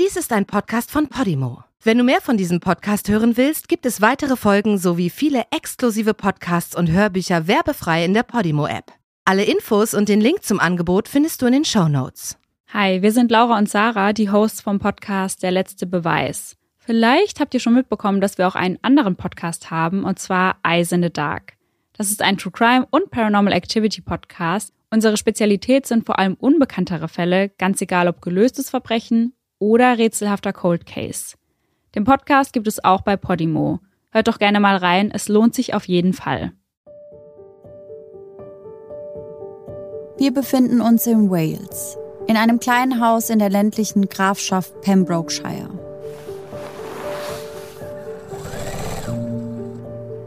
Dies ist ein Podcast von Podimo. Wenn du mehr von diesem Podcast hören willst, gibt es weitere Folgen sowie viele exklusive Podcasts und Hörbücher werbefrei in der Podimo-App. Alle Infos und den Link zum Angebot findest du in den Show Notes. Hi, wir sind Laura und Sarah, die Hosts vom Podcast Der letzte Beweis. Vielleicht habt ihr schon mitbekommen, dass wir auch einen anderen Podcast haben, und zwar Eyes in the Dark. Das ist ein True Crime und Paranormal Activity Podcast. Unsere Spezialität sind vor allem unbekanntere Fälle, ganz egal ob gelöstes Verbrechen oder rätselhafter Cold Case. Den Podcast gibt es auch bei Podimo. Hört doch gerne mal rein, es lohnt sich auf jeden Fall. Wir befinden uns in Wales, in einem kleinen Haus in der ländlichen Grafschaft Pembrokeshire.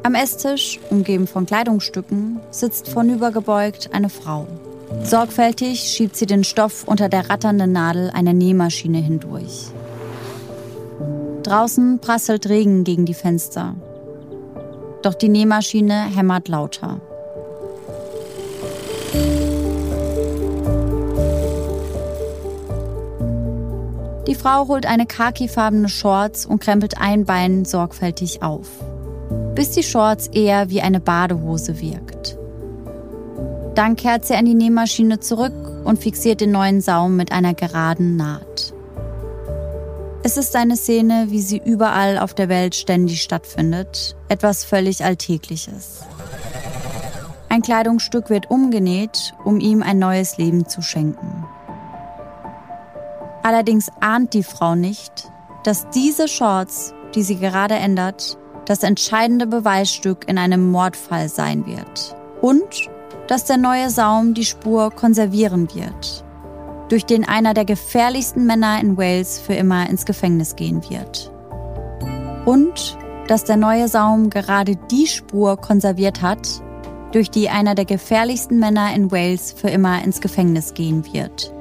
Am Esstisch, umgeben von Kleidungsstücken, sitzt vornübergebeugt eine Frau. Sorgfältig schiebt sie den Stoff unter der ratternden Nadel einer Nähmaschine hindurch. Draußen prasselt Regen gegen die Fenster. Doch die Nähmaschine hämmert lauter. Die Frau holt eine khakifarbene Shorts und krempelt ein Bein sorgfältig auf bis die Shorts eher wie eine Badehose wirkt. Dann kehrt sie an die Nähmaschine zurück und fixiert den neuen Saum mit einer geraden Naht. Es ist eine Szene, wie sie überall auf der Welt ständig stattfindet, etwas völlig Alltägliches. Ein Kleidungsstück wird umgenäht, um ihm ein neues Leben zu schenken. Allerdings ahnt die Frau nicht, dass diese Shorts, die sie gerade ändert, das entscheidende Beweisstück in einem Mordfall sein wird. Und dass der neue Saum die Spur konservieren wird, durch den einer der gefährlichsten Männer in Wales für immer ins Gefängnis gehen wird. Und dass der neue Saum gerade die Spur konserviert hat, durch die einer der gefährlichsten Männer in Wales für immer ins Gefängnis gehen wird.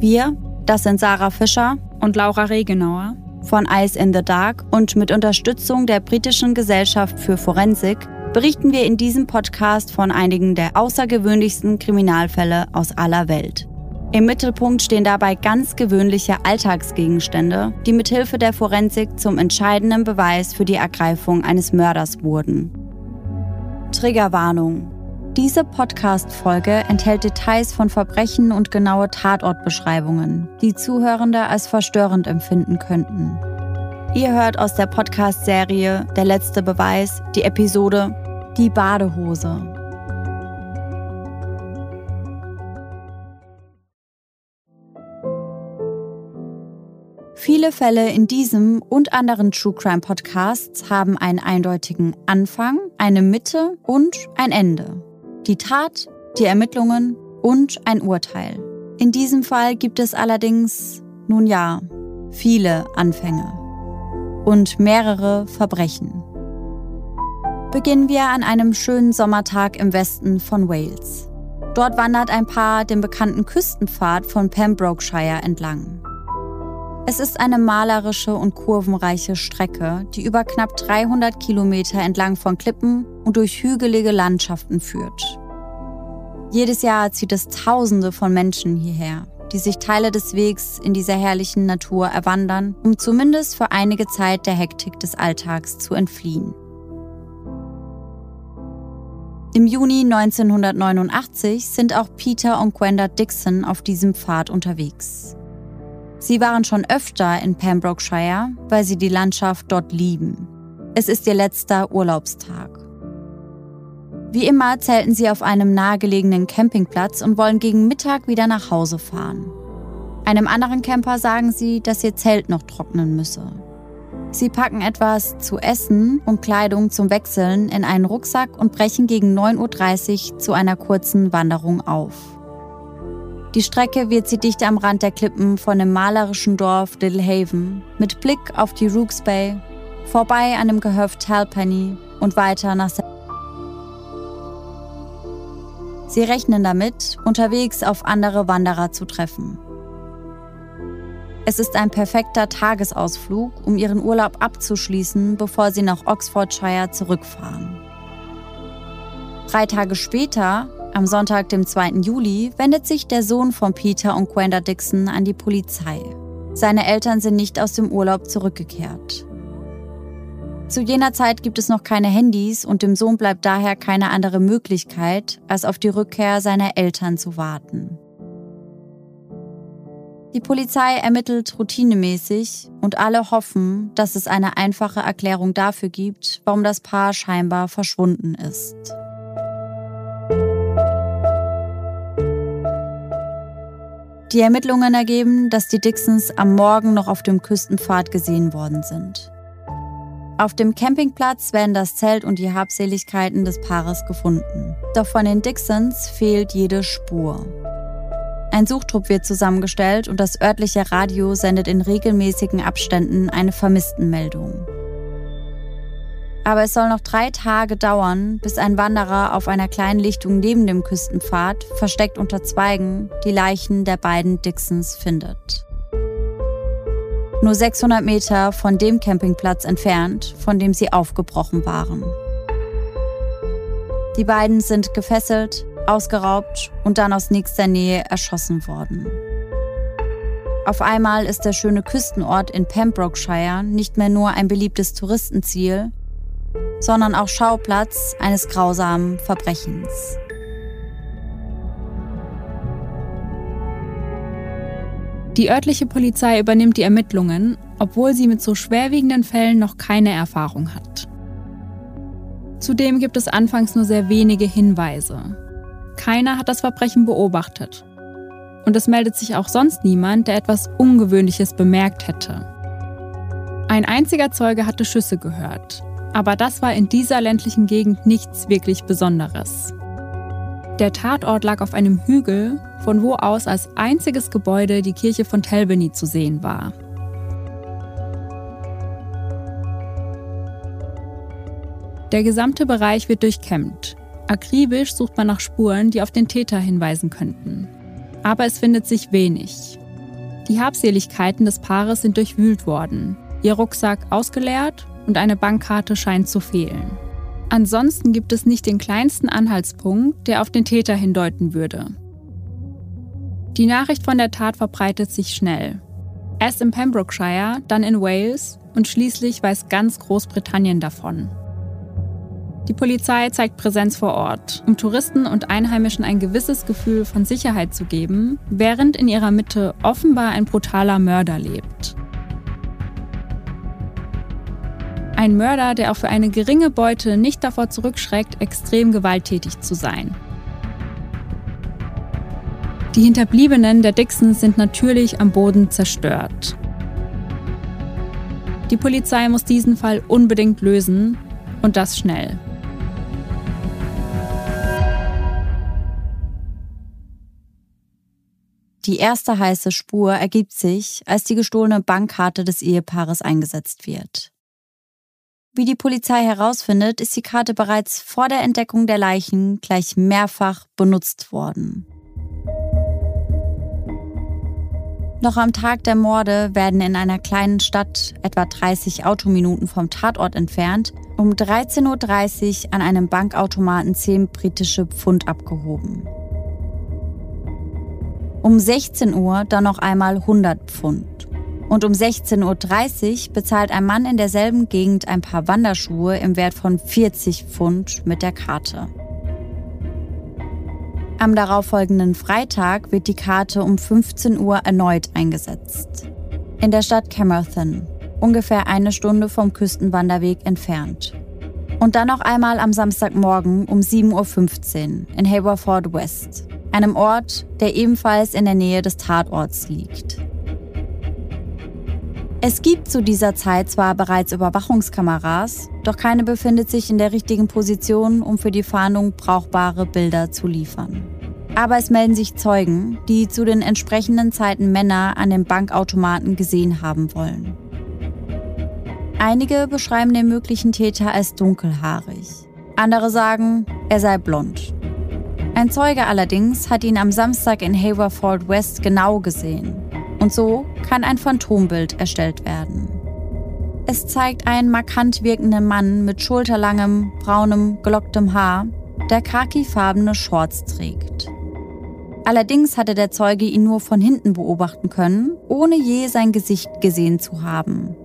Wir, das sind Sarah Fischer und Laura Regenauer von Eyes in the Dark und mit Unterstützung der britischen Gesellschaft für Forensik berichten wir in diesem Podcast von einigen der außergewöhnlichsten Kriminalfälle aus aller Welt. Im Mittelpunkt stehen dabei ganz gewöhnliche Alltagsgegenstände, die mithilfe der Forensik zum entscheidenden Beweis für die Ergreifung eines Mörders wurden. Triggerwarnung. Diese Podcast-Folge enthält Details von Verbrechen und genaue Tatortbeschreibungen, die Zuhörende als verstörend empfinden könnten. Ihr hört aus der Podcast-Serie Der letzte Beweis die Episode Die Badehose. Viele Fälle in diesem und anderen True Crime Podcasts haben einen eindeutigen Anfang, eine Mitte und ein Ende die Tat, die Ermittlungen und ein Urteil. In diesem Fall gibt es allerdings, nun ja, viele Anfänge und mehrere Verbrechen. Beginnen wir an einem schönen Sommertag im Westen von Wales. Dort wandert ein Paar den bekannten Küstenpfad von Pembrokeshire entlang. Es ist eine malerische und kurvenreiche Strecke, die über knapp 300 Kilometer entlang von Klippen und durch hügelige Landschaften führt. Jedes Jahr zieht es Tausende von Menschen hierher, die sich Teile des Wegs in dieser herrlichen Natur erwandern, um zumindest für einige Zeit der Hektik des Alltags zu entfliehen. Im Juni 1989 sind auch Peter und Gwenda Dixon auf diesem Pfad unterwegs. Sie waren schon öfter in Pembrokeshire, weil sie die Landschaft dort lieben. Es ist ihr letzter Urlaubstag. Wie immer zelten sie auf einem nahegelegenen Campingplatz und wollen gegen Mittag wieder nach Hause fahren. Einem anderen Camper sagen sie, dass ihr Zelt noch trocknen müsse. Sie packen etwas zu essen und Kleidung zum Wechseln in einen Rucksack und brechen gegen 9.30 Uhr zu einer kurzen Wanderung auf. Die Strecke wird sie dicht am Rand der Klippen von dem malerischen Dorf Little Haven mit Blick auf die Rooks Bay, vorbei an dem Gehöft Halpenny und weiter nach Sie rechnen damit, unterwegs auf andere Wanderer zu treffen. Es ist ein perfekter Tagesausflug, um ihren Urlaub abzuschließen, bevor sie nach Oxfordshire zurückfahren. Drei Tage später, am Sonntag, dem 2. Juli, wendet sich der Sohn von Peter und Gwenda Dixon an die Polizei. Seine Eltern sind nicht aus dem Urlaub zurückgekehrt. Zu jener Zeit gibt es noch keine Handys und dem Sohn bleibt daher keine andere Möglichkeit, als auf die Rückkehr seiner Eltern zu warten. Die Polizei ermittelt routinemäßig und alle hoffen, dass es eine einfache Erklärung dafür gibt, warum das Paar scheinbar verschwunden ist. Die Ermittlungen ergeben, dass die Dixons am Morgen noch auf dem Küstenpfad gesehen worden sind. Auf dem Campingplatz werden das Zelt und die Habseligkeiten des Paares gefunden. Doch von den Dixons fehlt jede Spur. Ein Suchtrupp wird zusammengestellt und das örtliche Radio sendet in regelmäßigen Abständen eine Vermisstenmeldung. Aber es soll noch drei Tage dauern, bis ein Wanderer auf einer kleinen Lichtung neben dem Küstenpfad, versteckt unter Zweigen, die Leichen der beiden Dixons findet nur 600 Meter von dem Campingplatz entfernt, von dem sie aufgebrochen waren. Die beiden sind gefesselt, ausgeraubt und dann aus nächster Nähe erschossen worden. Auf einmal ist der schöne Küstenort in Pembrokeshire nicht mehr nur ein beliebtes Touristenziel, sondern auch Schauplatz eines grausamen Verbrechens. Die örtliche Polizei übernimmt die Ermittlungen, obwohl sie mit so schwerwiegenden Fällen noch keine Erfahrung hat. Zudem gibt es anfangs nur sehr wenige Hinweise. Keiner hat das Verbrechen beobachtet. Und es meldet sich auch sonst niemand, der etwas Ungewöhnliches bemerkt hätte. Ein einziger Zeuge hatte Schüsse gehört, aber das war in dieser ländlichen Gegend nichts wirklich Besonderes. Der Tatort lag auf einem Hügel, von wo aus als einziges Gebäude die Kirche von Telbany zu sehen war. Der gesamte Bereich wird durchkämmt. Akribisch sucht man nach Spuren, die auf den Täter hinweisen könnten. Aber es findet sich wenig. Die Habseligkeiten des Paares sind durchwühlt worden, ihr Rucksack ausgeleert und eine Bankkarte scheint zu fehlen. Ansonsten gibt es nicht den kleinsten Anhaltspunkt, der auf den Täter hindeuten würde. Die Nachricht von der Tat verbreitet sich schnell. Erst in Pembrokeshire, dann in Wales und schließlich weiß ganz Großbritannien davon. Die Polizei zeigt Präsenz vor Ort, um Touristen und Einheimischen ein gewisses Gefühl von Sicherheit zu geben, während in ihrer Mitte offenbar ein brutaler Mörder lebt. Ein Mörder, der auch für eine geringe Beute nicht davor zurückschreckt, extrem gewalttätig zu sein. Die Hinterbliebenen der Dixons sind natürlich am Boden zerstört. Die Polizei muss diesen Fall unbedingt lösen und das schnell. Die erste heiße Spur ergibt sich, als die gestohlene Bankkarte des Ehepaares eingesetzt wird. Wie die Polizei herausfindet, ist die Karte bereits vor der Entdeckung der Leichen gleich mehrfach benutzt worden. Noch am Tag der Morde werden in einer kleinen Stadt, etwa 30 Autominuten vom Tatort entfernt, um 13.30 Uhr an einem Bankautomaten 10 britische Pfund abgehoben. Um 16 Uhr dann noch einmal 100 Pfund. Und um 16.30 Uhr bezahlt ein Mann in derselben Gegend ein paar Wanderschuhe im Wert von 40 Pfund mit der Karte. Am darauffolgenden Freitag wird die Karte um 15 Uhr erneut eingesetzt. In der Stadt Camerton, ungefähr eine Stunde vom Küstenwanderweg entfernt. Und dann noch einmal am Samstagmorgen um 7.15 Uhr in Haverford West, einem Ort, der ebenfalls in der Nähe des Tatorts liegt. Es gibt zu dieser Zeit zwar bereits Überwachungskameras, doch keine befindet sich in der richtigen Position, um für die Fahndung brauchbare Bilder zu liefern. Aber es melden sich Zeugen, die zu den entsprechenden Zeiten Männer an den Bankautomaten gesehen haben wollen. Einige beschreiben den möglichen Täter als dunkelhaarig. Andere sagen, er sei blond. Ein Zeuge allerdings hat ihn am Samstag in Haverford West genau gesehen und so kann ein Phantombild erstellt werden. Es zeigt einen markant wirkenden Mann mit schulterlangem, braunem, gelocktem Haar, der khakifarbene Shorts trägt. Allerdings hatte der Zeuge ihn nur von hinten beobachten können, ohne je sein Gesicht gesehen zu haben.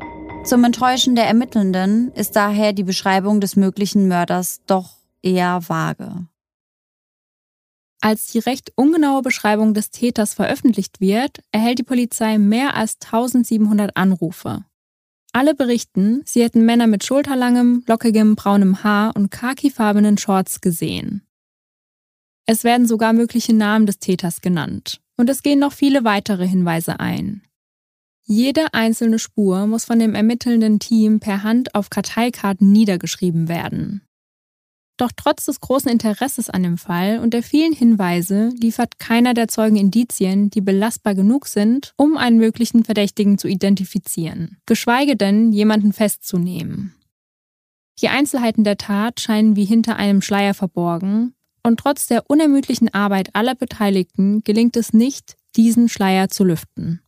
Zum Enttäuschen der Ermittelnden ist daher die Beschreibung des möglichen Mörders doch eher vage. Als die recht ungenaue Beschreibung des Täters veröffentlicht wird, erhält die Polizei mehr als 1700 Anrufe. Alle berichten, sie hätten Männer mit schulterlangem, lockigem, braunem Haar und khakifarbenen Shorts gesehen. Es werden sogar mögliche Namen des Täters genannt. Und es gehen noch viele weitere Hinweise ein. Jede einzelne Spur muss von dem ermittelnden Team per Hand auf Karteikarten niedergeschrieben werden. Doch trotz des großen Interesses an dem Fall und der vielen Hinweise liefert keiner der Zeugen Indizien, die belastbar genug sind, um einen möglichen Verdächtigen zu identifizieren, geschweige denn jemanden festzunehmen. Die Einzelheiten der Tat scheinen wie hinter einem Schleier verborgen, und trotz der unermüdlichen Arbeit aller Beteiligten gelingt es nicht, diesen Schleier zu lüften.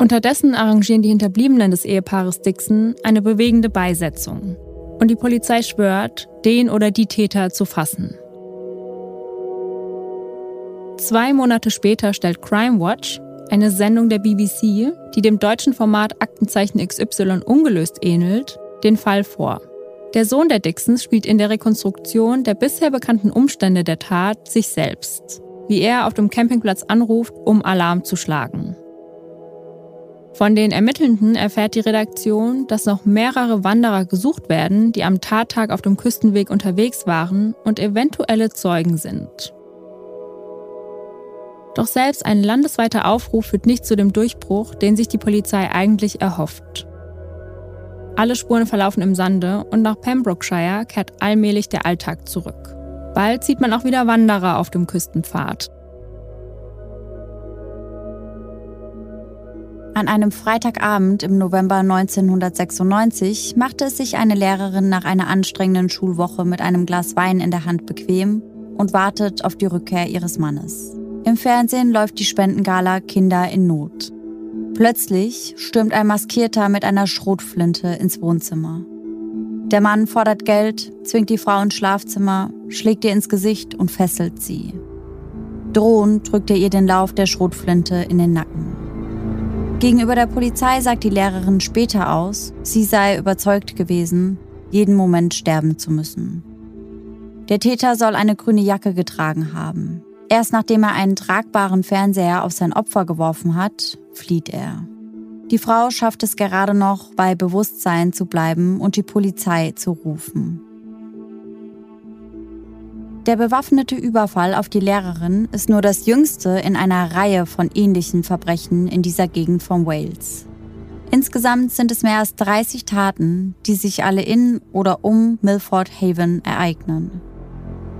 Unterdessen arrangieren die Hinterbliebenen des Ehepaares Dixon eine bewegende Beisetzung. Und die Polizei schwört, den oder die Täter zu fassen. Zwei Monate später stellt Crime Watch, eine Sendung der BBC, die dem deutschen Format Aktenzeichen XY ungelöst ähnelt, den Fall vor. Der Sohn der Dixons spielt in der Rekonstruktion der bisher bekannten Umstände der Tat sich selbst, wie er auf dem Campingplatz anruft, um Alarm zu schlagen. Von den Ermittelnden erfährt die Redaktion, dass noch mehrere Wanderer gesucht werden, die am Tattag auf dem Küstenweg unterwegs waren und eventuelle Zeugen sind. Doch selbst ein landesweiter Aufruf führt nicht zu dem Durchbruch, den sich die Polizei eigentlich erhofft. Alle Spuren verlaufen im Sande und nach Pembrokeshire kehrt allmählich der Alltag zurück. Bald sieht man auch wieder Wanderer auf dem Küstenpfad. An einem Freitagabend im November 1996 machte es sich eine Lehrerin nach einer anstrengenden Schulwoche mit einem Glas Wein in der Hand bequem und wartet auf die Rückkehr ihres Mannes. Im Fernsehen läuft die Spendengala Kinder in Not. Plötzlich stürmt ein Maskierter mit einer Schrotflinte ins Wohnzimmer. Der Mann fordert Geld, zwingt die Frau ins Schlafzimmer, schlägt ihr ins Gesicht und fesselt sie. Drohend drückt er ihr den Lauf der Schrotflinte in den Nacken. Gegenüber der Polizei sagt die Lehrerin später aus, sie sei überzeugt gewesen, jeden Moment sterben zu müssen. Der Täter soll eine grüne Jacke getragen haben. Erst nachdem er einen tragbaren Fernseher auf sein Opfer geworfen hat, flieht er. Die Frau schafft es gerade noch, bei Bewusstsein zu bleiben und die Polizei zu rufen. Der bewaffnete Überfall auf die Lehrerin ist nur das jüngste in einer Reihe von ähnlichen Verbrechen in dieser Gegend von Wales. Insgesamt sind es mehr als 30 Taten, die sich alle in oder um Milford Haven ereignen.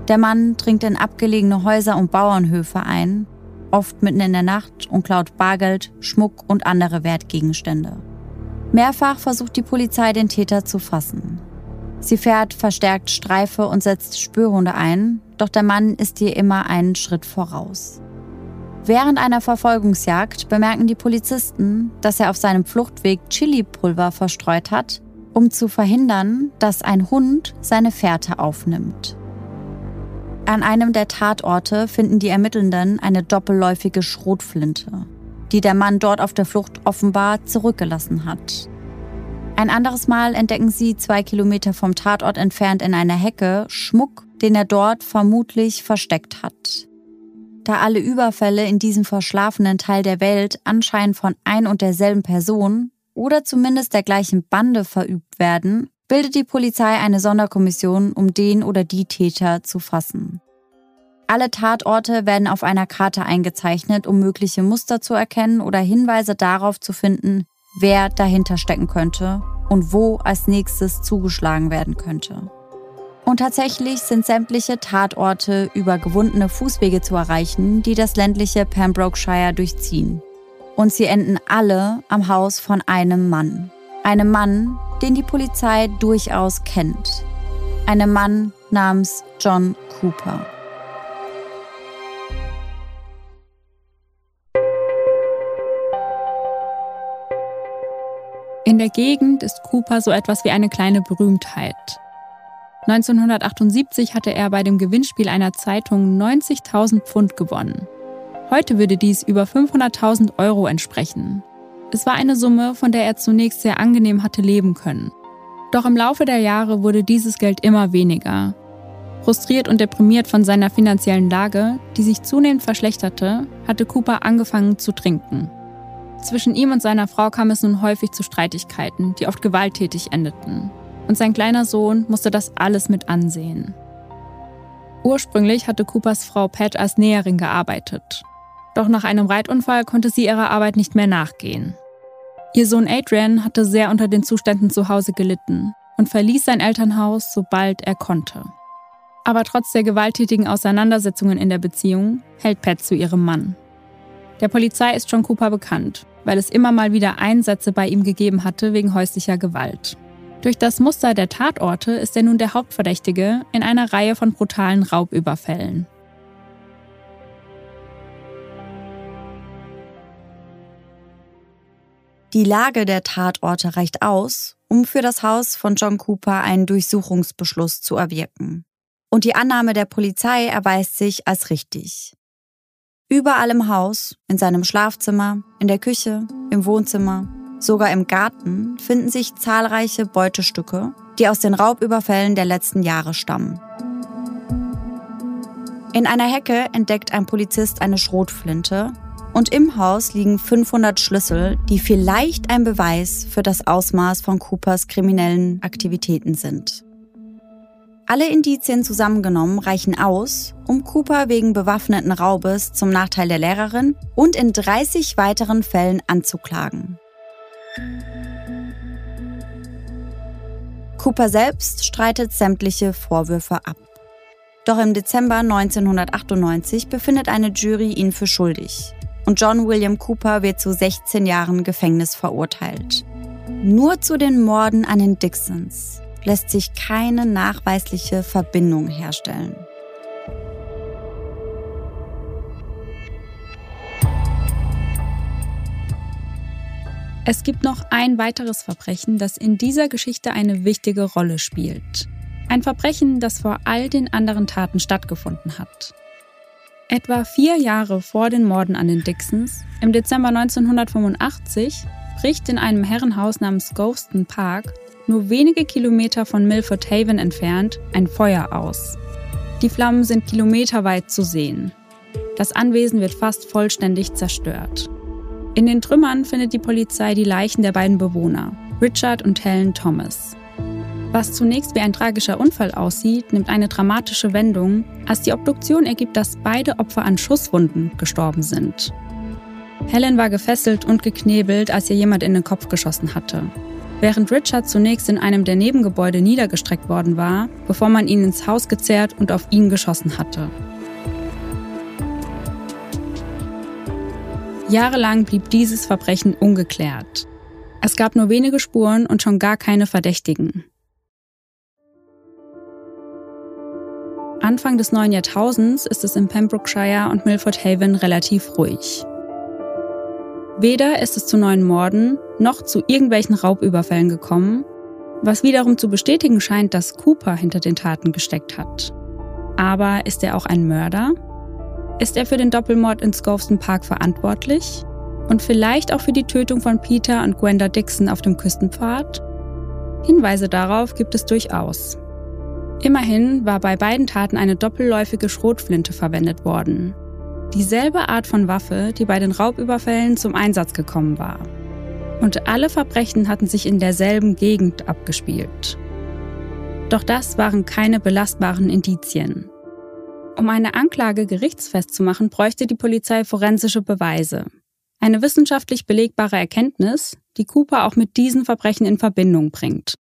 Der Mann dringt in abgelegene Häuser und Bauernhöfe ein, oft mitten in der Nacht und klaut Bargeld, Schmuck und andere Wertgegenstände. Mehrfach versucht die Polizei den Täter zu fassen. Sie fährt verstärkt Streife und setzt Spürhunde ein, doch der Mann ist ihr immer einen Schritt voraus. Während einer Verfolgungsjagd bemerken die Polizisten, dass er auf seinem Fluchtweg Chili-Pulver verstreut hat, um zu verhindern, dass ein Hund seine Fährte aufnimmt. An einem der Tatorte finden die Ermittelnden eine doppelläufige Schrotflinte, die der Mann dort auf der Flucht offenbar zurückgelassen hat. Ein anderes Mal entdecken sie zwei Kilometer vom Tatort entfernt in einer Hecke Schmuck, den er dort vermutlich versteckt hat. Da alle Überfälle in diesem verschlafenen Teil der Welt anscheinend von ein und derselben Person oder zumindest der gleichen Bande verübt werden, bildet die Polizei eine Sonderkommission, um den oder die Täter zu fassen. Alle Tatorte werden auf einer Karte eingezeichnet, um mögliche Muster zu erkennen oder Hinweise darauf zu finden, wer dahinter stecken könnte und wo als nächstes zugeschlagen werden könnte. Und tatsächlich sind sämtliche Tatorte über gewundene Fußwege zu erreichen, die das ländliche Pembrokeshire durchziehen. Und sie enden alle am Haus von einem Mann. Einem Mann, den die Polizei durchaus kennt. Einem Mann namens John Cooper. Der Gegend ist Cooper so etwas wie eine kleine Berühmtheit. 1978 hatte er bei dem Gewinnspiel einer Zeitung 90.000 Pfund gewonnen. Heute würde dies über 500.000 Euro entsprechen. Es war eine Summe, von der er zunächst sehr angenehm hatte leben können. Doch im Laufe der Jahre wurde dieses Geld immer weniger. Frustriert und deprimiert von seiner finanziellen Lage, die sich zunehmend verschlechterte, hatte Cooper angefangen zu trinken. Zwischen ihm und seiner Frau kam es nun häufig zu Streitigkeiten, die oft gewalttätig endeten. Und sein kleiner Sohn musste das alles mit ansehen. Ursprünglich hatte Coopers Frau Pat als Näherin gearbeitet. Doch nach einem Reitunfall konnte sie ihrer Arbeit nicht mehr nachgehen. Ihr Sohn Adrian hatte sehr unter den Zuständen zu Hause gelitten und verließ sein Elternhaus, sobald er konnte. Aber trotz der gewalttätigen Auseinandersetzungen in der Beziehung hält Pat zu ihrem Mann. Der Polizei ist John Cooper bekannt, weil es immer mal wieder Einsätze bei ihm gegeben hatte wegen häuslicher Gewalt. Durch das Muster der Tatorte ist er nun der Hauptverdächtige in einer Reihe von brutalen Raubüberfällen. Die Lage der Tatorte reicht aus, um für das Haus von John Cooper einen Durchsuchungsbeschluss zu erwirken. Und die Annahme der Polizei erweist sich als richtig. Überall im Haus, in seinem Schlafzimmer, in der Küche, im Wohnzimmer, sogar im Garten finden sich zahlreiche Beutestücke, die aus den Raubüberfällen der letzten Jahre stammen. In einer Hecke entdeckt ein Polizist eine Schrotflinte und im Haus liegen 500 Schlüssel, die vielleicht ein Beweis für das Ausmaß von Coopers kriminellen Aktivitäten sind. Alle Indizien zusammengenommen reichen aus, um Cooper wegen bewaffneten Raubes zum Nachteil der Lehrerin und in 30 weiteren Fällen anzuklagen. Cooper selbst streitet sämtliche Vorwürfe ab. Doch im Dezember 1998 befindet eine Jury ihn für schuldig und John William Cooper wird zu 16 Jahren Gefängnis verurteilt. Nur zu den Morden an den Dixons lässt sich keine nachweisliche Verbindung herstellen. Es gibt noch ein weiteres Verbrechen, das in dieser Geschichte eine wichtige Rolle spielt. Ein Verbrechen, das vor all den anderen Taten stattgefunden hat. Etwa vier Jahre vor den Morden an den Dixons, im Dezember 1985, bricht in einem Herrenhaus namens Ghoston Park, nur wenige Kilometer von Milford Haven entfernt, ein Feuer aus. Die Flammen sind kilometerweit zu sehen. Das Anwesen wird fast vollständig zerstört. In den Trümmern findet die Polizei die Leichen der beiden Bewohner, Richard und Helen Thomas. Was zunächst wie ein tragischer Unfall aussieht, nimmt eine dramatische Wendung, als die Obduktion ergibt, dass beide Opfer an Schusswunden gestorben sind. Helen war gefesselt und geknebelt, als ihr jemand in den Kopf geschossen hatte. Während Richard zunächst in einem der Nebengebäude niedergestreckt worden war, bevor man ihn ins Haus gezerrt und auf ihn geschossen hatte. Jahrelang blieb dieses Verbrechen ungeklärt. Es gab nur wenige Spuren und schon gar keine Verdächtigen. Anfang des neuen Jahrtausends ist es in Pembrokeshire und Milford Haven relativ ruhig. Weder ist es zu neuen Morden noch zu irgendwelchen Raubüberfällen gekommen, was wiederum zu bestätigen scheint, dass Cooper hinter den Taten gesteckt hat. Aber ist er auch ein Mörder? Ist er für den Doppelmord in Scoveston Park verantwortlich? Und vielleicht auch für die Tötung von Peter und Gwenda Dixon auf dem Küstenpfad? Hinweise darauf gibt es durchaus. Immerhin war bei beiden Taten eine doppelläufige Schrotflinte verwendet worden. Dieselbe Art von Waffe, die bei den Raubüberfällen zum Einsatz gekommen war. Und alle Verbrechen hatten sich in derselben Gegend abgespielt. Doch das waren keine belastbaren Indizien. Um eine Anklage gerichtsfest zu machen, bräuchte die Polizei forensische Beweise. Eine wissenschaftlich belegbare Erkenntnis, die Cooper auch mit diesen Verbrechen in Verbindung bringt.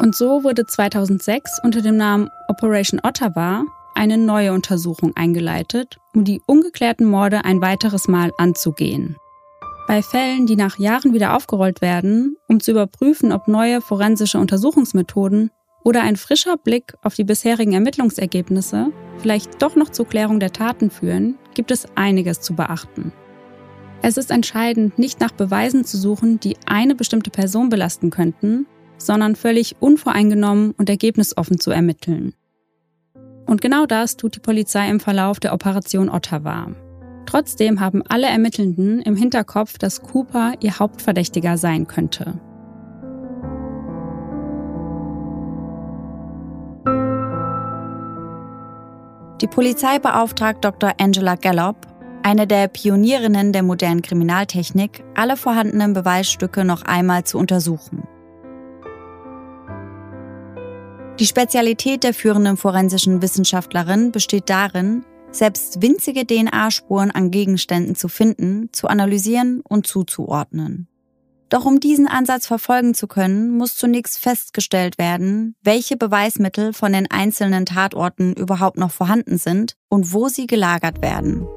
Und so wurde 2006 unter dem Namen Operation Ottawa eine neue Untersuchung eingeleitet, um die ungeklärten Morde ein weiteres Mal anzugehen. Bei Fällen, die nach Jahren wieder aufgerollt werden, um zu überprüfen, ob neue forensische Untersuchungsmethoden oder ein frischer Blick auf die bisherigen Ermittlungsergebnisse vielleicht doch noch zur Klärung der Taten führen, gibt es einiges zu beachten. Es ist entscheidend, nicht nach Beweisen zu suchen, die eine bestimmte Person belasten könnten, sondern völlig unvoreingenommen und ergebnisoffen zu ermitteln. Und genau das tut die Polizei im Verlauf der Operation Ottawa. Trotzdem haben alle Ermittelnden im Hinterkopf, dass Cooper ihr Hauptverdächtiger sein könnte. Die Polizei beauftragt Dr. Angela Gallop, eine der Pionierinnen der modernen Kriminaltechnik, alle vorhandenen Beweisstücke noch einmal zu untersuchen. Die Spezialität der führenden forensischen Wissenschaftlerin besteht darin, selbst winzige DNA-Spuren an Gegenständen zu finden, zu analysieren und zuzuordnen. Doch um diesen Ansatz verfolgen zu können, muss zunächst festgestellt werden, welche Beweismittel von den einzelnen Tatorten überhaupt noch vorhanden sind und wo sie gelagert werden.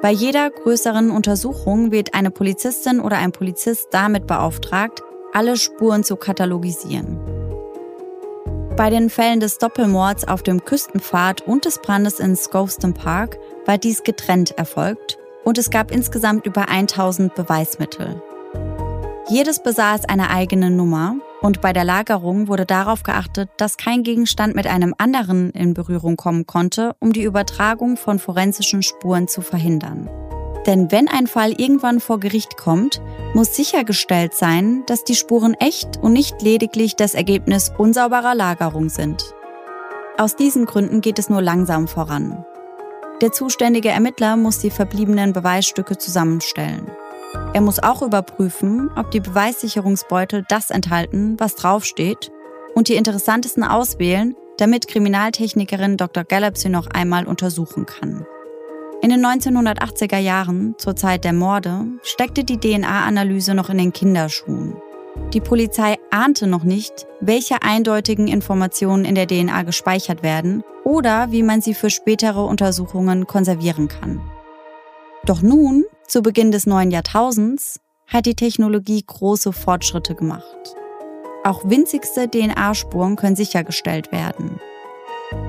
Bei jeder größeren Untersuchung wird eine Polizistin oder ein Polizist damit beauftragt, alle Spuren zu katalogisieren. Bei den Fällen des Doppelmords auf dem Küstenpfad und des Brandes in Scoveston Park war dies getrennt erfolgt und es gab insgesamt über 1000 Beweismittel. Jedes besaß eine eigene Nummer und bei der Lagerung wurde darauf geachtet, dass kein Gegenstand mit einem anderen in Berührung kommen konnte, um die Übertragung von forensischen Spuren zu verhindern. Denn wenn ein Fall irgendwann vor Gericht kommt, muss sichergestellt sein, dass die Spuren echt und nicht lediglich das Ergebnis unsauberer Lagerung sind. Aus diesen Gründen geht es nur langsam voran. Der zuständige Ermittler muss die verbliebenen Beweisstücke zusammenstellen. Er muss auch überprüfen, ob die Beweissicherungsbeutel das enthalten, was draufsteht, und die interessantesten auswählen, damit Kriminaltechnikerin Dr. Gallup sie noch einmal untersuchen kann. In den 1980er Jahren, zur Zeit der Morde, steckte die DNA-Analyse noch in den Kinderschuhen. Die Polizei ahnte noch nicht, welche eindeutigen Informationen in der DNA gespeichert werden oder wie man sie für spätere Untersuchungen konservieren kann. Doch nun, zu Beginn des neuen Jahrtausends, hat die Technologie große Fortschritte gemacht. Auch winzigste DNA-Spuren können sichergestellt werden.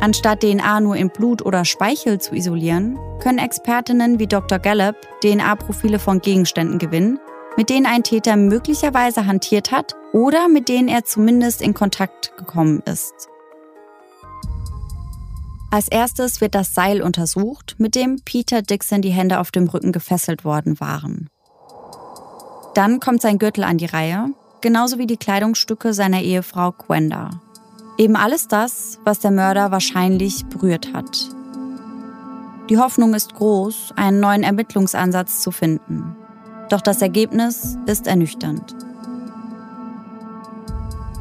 Anstatt DNA nur in Blut oder Speichel zu isolieren, können Expertinnen wie Dr. Gallup DNA-Profile von Gegenständen gewinnen, mit denen ein Täter möglicherweise hantiert hat oder mit denen er zumindest in Kontakt gekommen ist. Als erstes wird das Seil untersucht, mit dem Peter Dixon die Hände auf dem Rücken gefesselt worden waren. Dann kommt sein Gürtel an die Reihe, genauso wie die Kleidungsstücke seiner Ehefrau Gwenda. Eben alles das, was der Mörder wahrscheinlich berührt hat. Die Hoffnung ist groß, einen neuen Ermittlungsansatz zu finden. Doch das Ergebnis ist ernüchternd.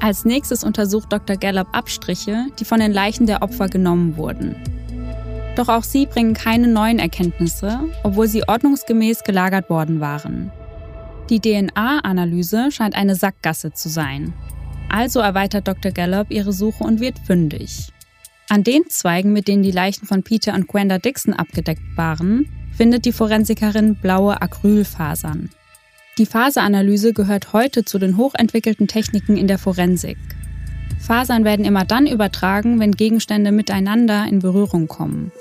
Als nächstes untersucht Dr. Gallup Abstriche, die von den Leichen der Opfer genommen wurden. Doch auch sie bringen keine neuen Erkenntnisse, obwohl sie ordnungsgemäß gelagert worden waren. Die DNA-Analyse scheint eine Sackgasse zu sein. Also erweitert Dr. Gallup ihre Suche und wird fündig. An den Zweigen, mit denen die Leichen von Peter und Gwenda Dixon abgedeckt waren, findet die Forensikerin blaue Acrylfasern. Die Faseranalyse gehört heute zu den hochentwickelten Techniken in der Forensik. Fasern werden immer dann übertragen, wenn Gegenstände miteinander in Berührung kommen.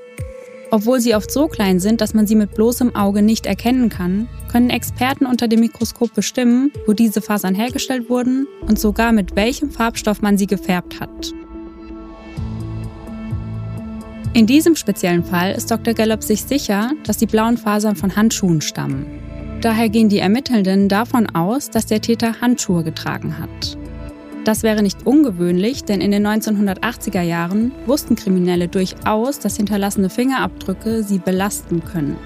Obwohl sie oft so klein sind, dass man sie mit bloßem Auge nicht erkennen kann, können Experten unter dem Mikroskop bestimmen, wo diese Fasern hergestellt wurden und sogar mit welchem Farbstoff man sie gefärbt hat. In diesem speziellen Fall ist Dr. Gallup sich sicher, dass die blauen Fasern von Handschuhen stammen. Daher gehen die Ermittelnden davon aus, dass der Täter Handschuhe getragen hat. Das wäre nicht ungewöhnlich, denn in den 1980er Jahren wussten Kriminelle durchaus, dass hinterlassene Fingerabdrücke sie belasten können.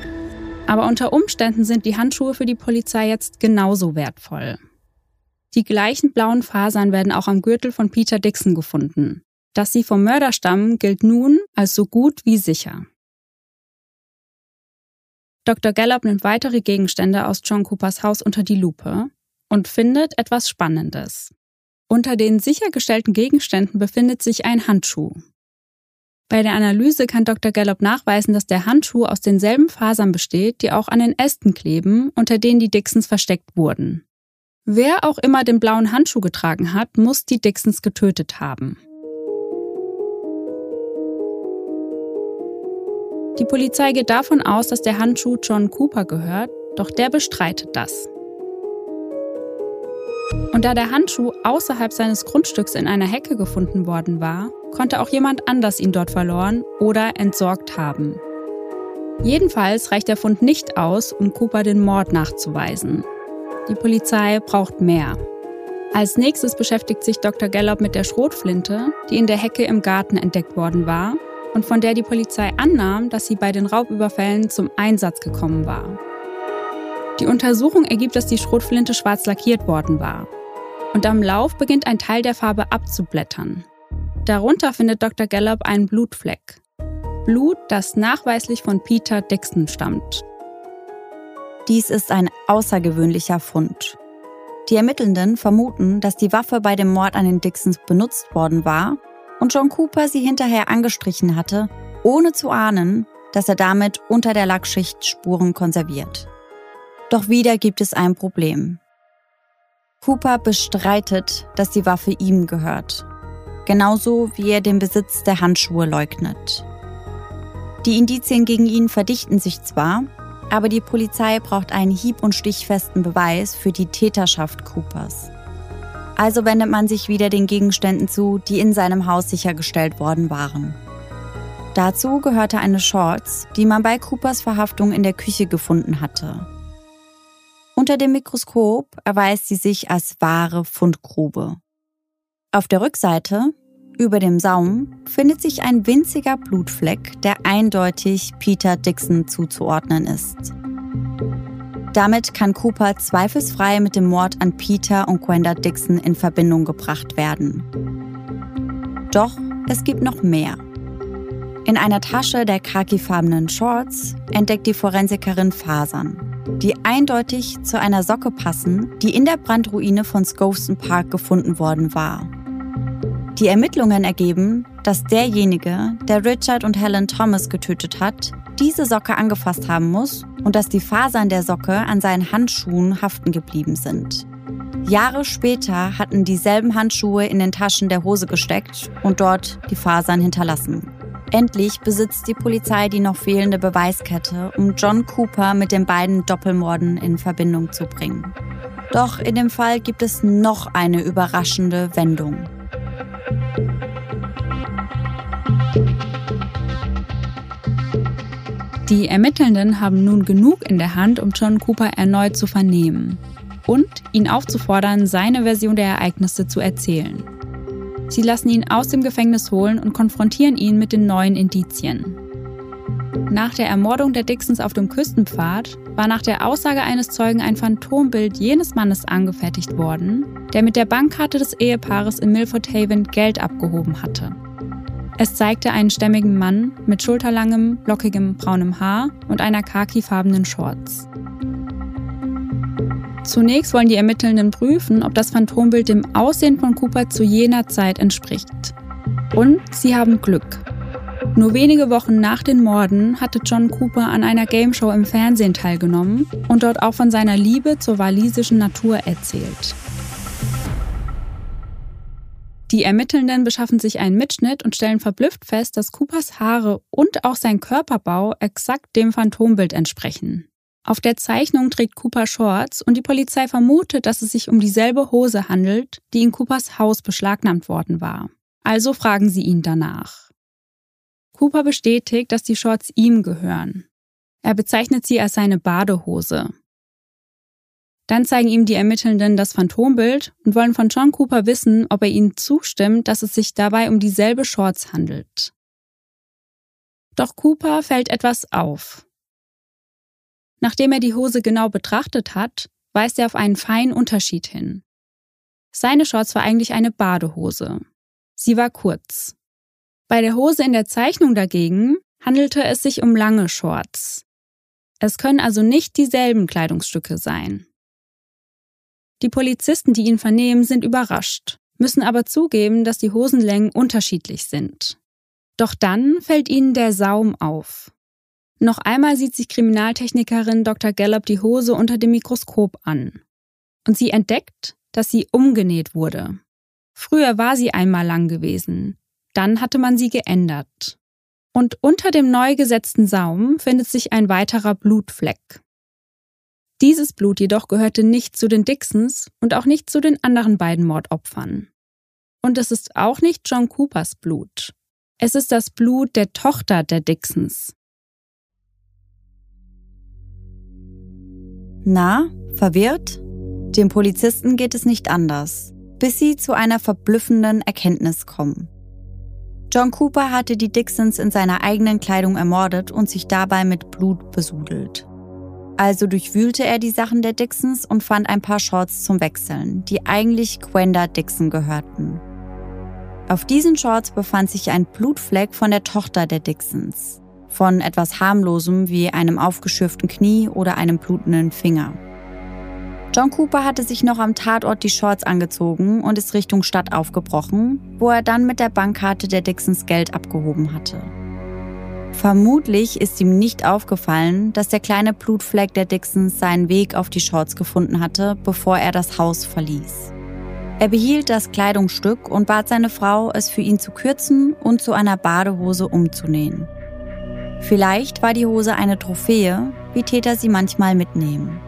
Aber unter Umständen sind die Handschuhe für die Polizei jetzt genauso wertvoll. Die gleichen blauen Fasern werden auch am Gürtel von Peter Dixon gefunden. Dass sie vom Mörder stammen, gilt nun als so gut wie sicher. Dr. Gallup nimmt weitere Gegenstände aus John Coopers Haus unter die Lupe und findet etwas Spannendes. Unter den sichergestellten Gegenständen befindet sich ein Handschuh. Bei der Analyse kann Dr. Gallup nachweisen, dass der Handschuh aus denselben Fasern besteht, die auch an den Ästen kleben, unter denen die Dixons versteckt wurden. Wer auch immer den blauen Handschuh getragen hat, muss die Dixons getötet haben. Die Polizei geht davon aus, dass der Handschuh John Cooper gehört, doch der bestreitet das. Und da der Handschuh außerhalb seines Grundstücks in einer Hecke gefunden worden war, konnte auch jemand anders ihn dort verloren oder entsorgt haben. Jedenfalls reicht der Fund nicht aus, um Cooper den Mord nachzuweisen. Die Polizei braucht mehr. Als nächstes beschäftigt sich Dr. Gallop mit der Schrotflinte, die in der Hecke im Garten entdeckt worden war und von der die Polizei annahm, dass sie bei den Raubüberfällen zum Einsatz gekommen war. Die Untersuchung ergibt, dass die Schrotflinte schwarz lackiert worden war. Und am Lauf beginnt ein Teil der Farbe abzublättern. Darunter findet Dr. Gallup einen Blutfleck. Blut, das nachweislich von Peter Dixon stammt. Dies ist ein außergewöhnlicher Fund. Die Ermittelnden vermuten, dass die Waffe bei dem Mord an den Dixons benutzt worden war und John Cooper sie hinterher angestrichen hatte, ohne zu ahnen, dass er damit unter der Lackschicht Spuren konserviert. Doch wieder gibt es ein Problem. Cooper bestreitet, dass die Waffe ihm gehört. Genauso wie er den Besitz der Handschuhe leugnet. Die Indizien gegen ihn verdichten sich zwar, aber die Polizei braucht einen hieb- und stichfesten Beweis für die Täterschaft Coopers. Also wendet man sich wieder den Gegenständen zu, die in seinem Haus sichergestellt worden waren. Dazu gehörte eine Shorts, die man bei Coopers Verhaftung in der Küche gefunden hatte. Unter dem Mikroskop erweist sie sich als wahre Fundgrube. Auf der Rückseite, über dem Saum, findet sich ein winziger Blutfleck, der eindeutig Peter Dixon zuzuordnen ist. Damit kann Cooper zweifelsfrei mit dem Mord an Peter und Gwenda Dixon in Verbindung gebracht werden. Doch es gibt noch mehr. In einer Tasche der khakifarbenen Shorts entdeckt die Forensikerin Fasern die eindeutig zu einer Socke passen, die in der Brandruine von Scoveston Park gefunden worden war. Die Ermittlungen ergeben, dass derjenige, der Richard und Helen Thomas getötet hat, diese Socke angefasst haben muss und dass die Fasern der Socke an seinen Handschuhen haften geblieben sind. Jahre später hatten dieselben Handschuhe in den Taschen der Hose gesteckt und dort die Fasern hinterlassen. Endlich besitzt die Polizei die noch fehlende Beweiskette, um John Cooper mit den beiden Doppelmorden in Verbindung zu bringen. Doch in dem Fall gibt es noch eine überraschende Wendung. Die Ermittelnden haben nun genug in der Hand, um John Cooper erneut zu vernehmen und ihn aufzufordern, seine Version der Ereignisse zu erzählen. Sie lassen ihn aus dem Gefängnis holen und konfrontieren ihn mit den neuen Indizien. Nach der Ermordung der Dixons auf dem Küstenpfad war nach der Aussage eines Zeugen ein Phantombild jenes Mannes angefertigt worden, der mit der Bankkarte des Ehepaares in Milford Haven Geld abgehoben hatte. Es zeigte einen stämmigen Mann mit schulterlangem, lockigem braunem Haar und einer khakifarbenen Shorts. Zunächst wollen die Ermittelnden prüfen, ob das Phantombild dem Aussehen von Cooper zu jener Zeit entspricht. Und sie haben Glück. Nur wenige Wochen nach den Morden hatte John Cooper an einer Gameshow im Fernsehen teilgenommen und dort auch von seiner Liebe zur walisischen Natur erzählt. Die Ermittelnden beschaffen sich einen Mitschnitt und stellen verblüfft fest, dass Coopers Haare und auch sein Körperbau exakt dem Phantombild entsprechen. Auf der Zeichnung trägt Cooper Shorts und die Polizei vermutet, dass es sich um dieselbe Hose handelt, die in Coopers Haus beschlagnahmt worden war. Also fragen sie ihn danach. Cooper bestätigt, dass die Shorts ihm gehören. Er bezeichnet sie als seine Badehose. Dann zeigen ihm die Ermittelnden das Phantombild und wollen von John Cooper wissen, ob er ihnen zustimmt, dass es sich dabei um dieselbe Shorts handelt. Doch Cooper fällt etwas auf. Nachdem er die Hose genau betrachtet hat, weist er auf einen feinen Unterschied hin. Seine Shorts war eigentlich eine Badehose. Sie war kurz. Bei der Hose in der Zeichnung dagegen handelte es sich um lange Shorts. Es können also nicht dieselben Kleidungsstücke sein. Die Polizisten, die ihn vernehmen, sind überrascht, müssen aber zugeben, dass die Hosenlängen unterschiedlich sind. Doch dann fällt ihnen der Saum auf. Noch einmal sieht sich Kriminaltechnikerin Dr. Gallup die Hose unter dem Mikroskop an. Und sie entdeckt, dass sie umgenäht wurde. Früher war sie einmal lang gewesen. Dann hatte man sie geändert. Und unter dem neu gesetzten Saum findet sich ein weiterer Blutfleck. Dieses Blut jedoch gehörte nicht zu den Dixons und auch nicht zu den anderen beiden Mordopfern. Und es ist auch nicht John Coopers Blut. Es ist das Blut der Tochter der Dixons. Na, verwirrt? Dem Polizisten geht es nicht anders, bis sie zu einer verblüffenden Erkenntnis kommen. John Cooper hatte die Dixons in seiner eigenen Kleidung ermordet und sich dabei mit Blut besudelt. Also durchwühlte er die Sachen der Dixons und fand ein paar Shorts zum Wechseln, die eigentlich Gwenda Dixon gehörten. Auf diesen Shorts befand sich ein Blutfleck von der Tochter der Dixons, von etwas harmlosem wie einem aufgeschürften Knie oder einem blutenden Finger. John Cooper hatte sich noch am Tatort die Shorts angezogen und ist Richtung Stadt aufgebrochen, wo er dann mit der Bankkarte der Dixons Geld abgehoben hatte. Vermutlich ist ihm nicht aufgefallen, dass der kleine Blutfleck der Dixons seinen Weg auf die Shorts gefunden hatte, bevor er das Haus verließ. Er behielt das Kleidungsstück und bat seine Frau, es für ihn zu kürzen und zu einer Badehose umzunähen. Vielleicht war die Hose eine Trophäe, wie Täter sie manchmal mitnehmen.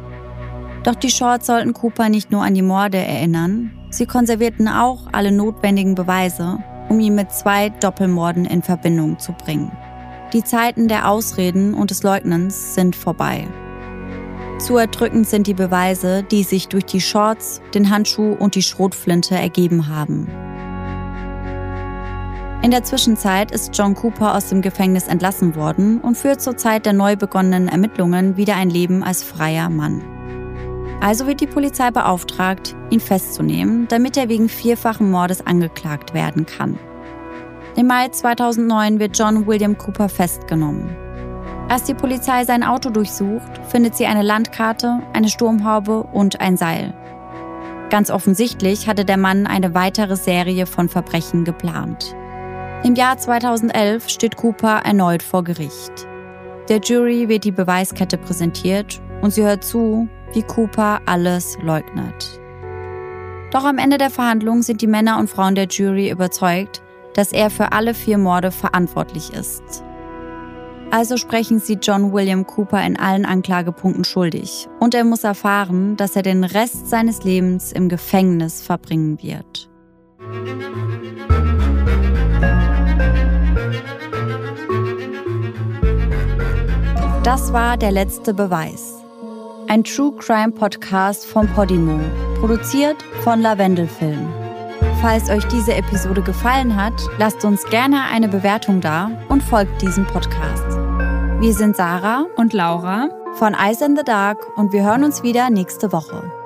Doch die Shorts sollten Cooper nicht nur an die Morde erinnern, sie konservierten auch alle notwendigen Beweise, um ihn mit zwei Doppelmorden in Verbindung zu bringen. Die Zeiten der Ausreden und des Leugnens sind vorbei. Zu erdrückend sind die Beweise, die sich durch die Shorts, den Handschuh und die Schrotflinte ergeben haben. In der Zwischenzeit ist John Cooper aus dem Gefängnis entlassen worden und führt zur Zeit der neu begonnenen Ermittlungen wieder ein Leben als freier Mann. Also wird die Polizei beauftragt, ihn festzunehmen, damit er wegen vierfachen Mordes angeklagt werden kann. Im Mai 2009 wird John William Cooper festgenommen. Als die Polizei sein Auto durchsucht, findet sie eine Landkarte, eine Sturmhaube und ein Seil. Ganz offensichtlich hatte der Mann eine weitere Serie von Verbrechen geplant. Im Jahr 2011 steht Cooper erneut vor Gericht. Der Jury wird die Beweiskette präsentiert und sie hört zu, wie Cooper alles leugnet. Doch am Ende der Verhandlung sind die Männer und Frauen der Jury überzeugt, dass er für alle vier Morde verantwortlich ist. Also sprechen sie John William Cooper in allen Anklagepunkten schuldig und er muss erfahren, dass er den Rest seines Lebens im Gefängnis verbringen wird. Das war der letzte Beweis. Ein True Crime Podcast von Podimo, produziert von Lavendelfilm. Falls euch diese Episode gefallen hat, lasst uns gerne eine Bewertung da und folgt diesem Podcast. Wir sind Sarah und Laura von Eyes in the Dark und wir hören uns wieder nächste Woche.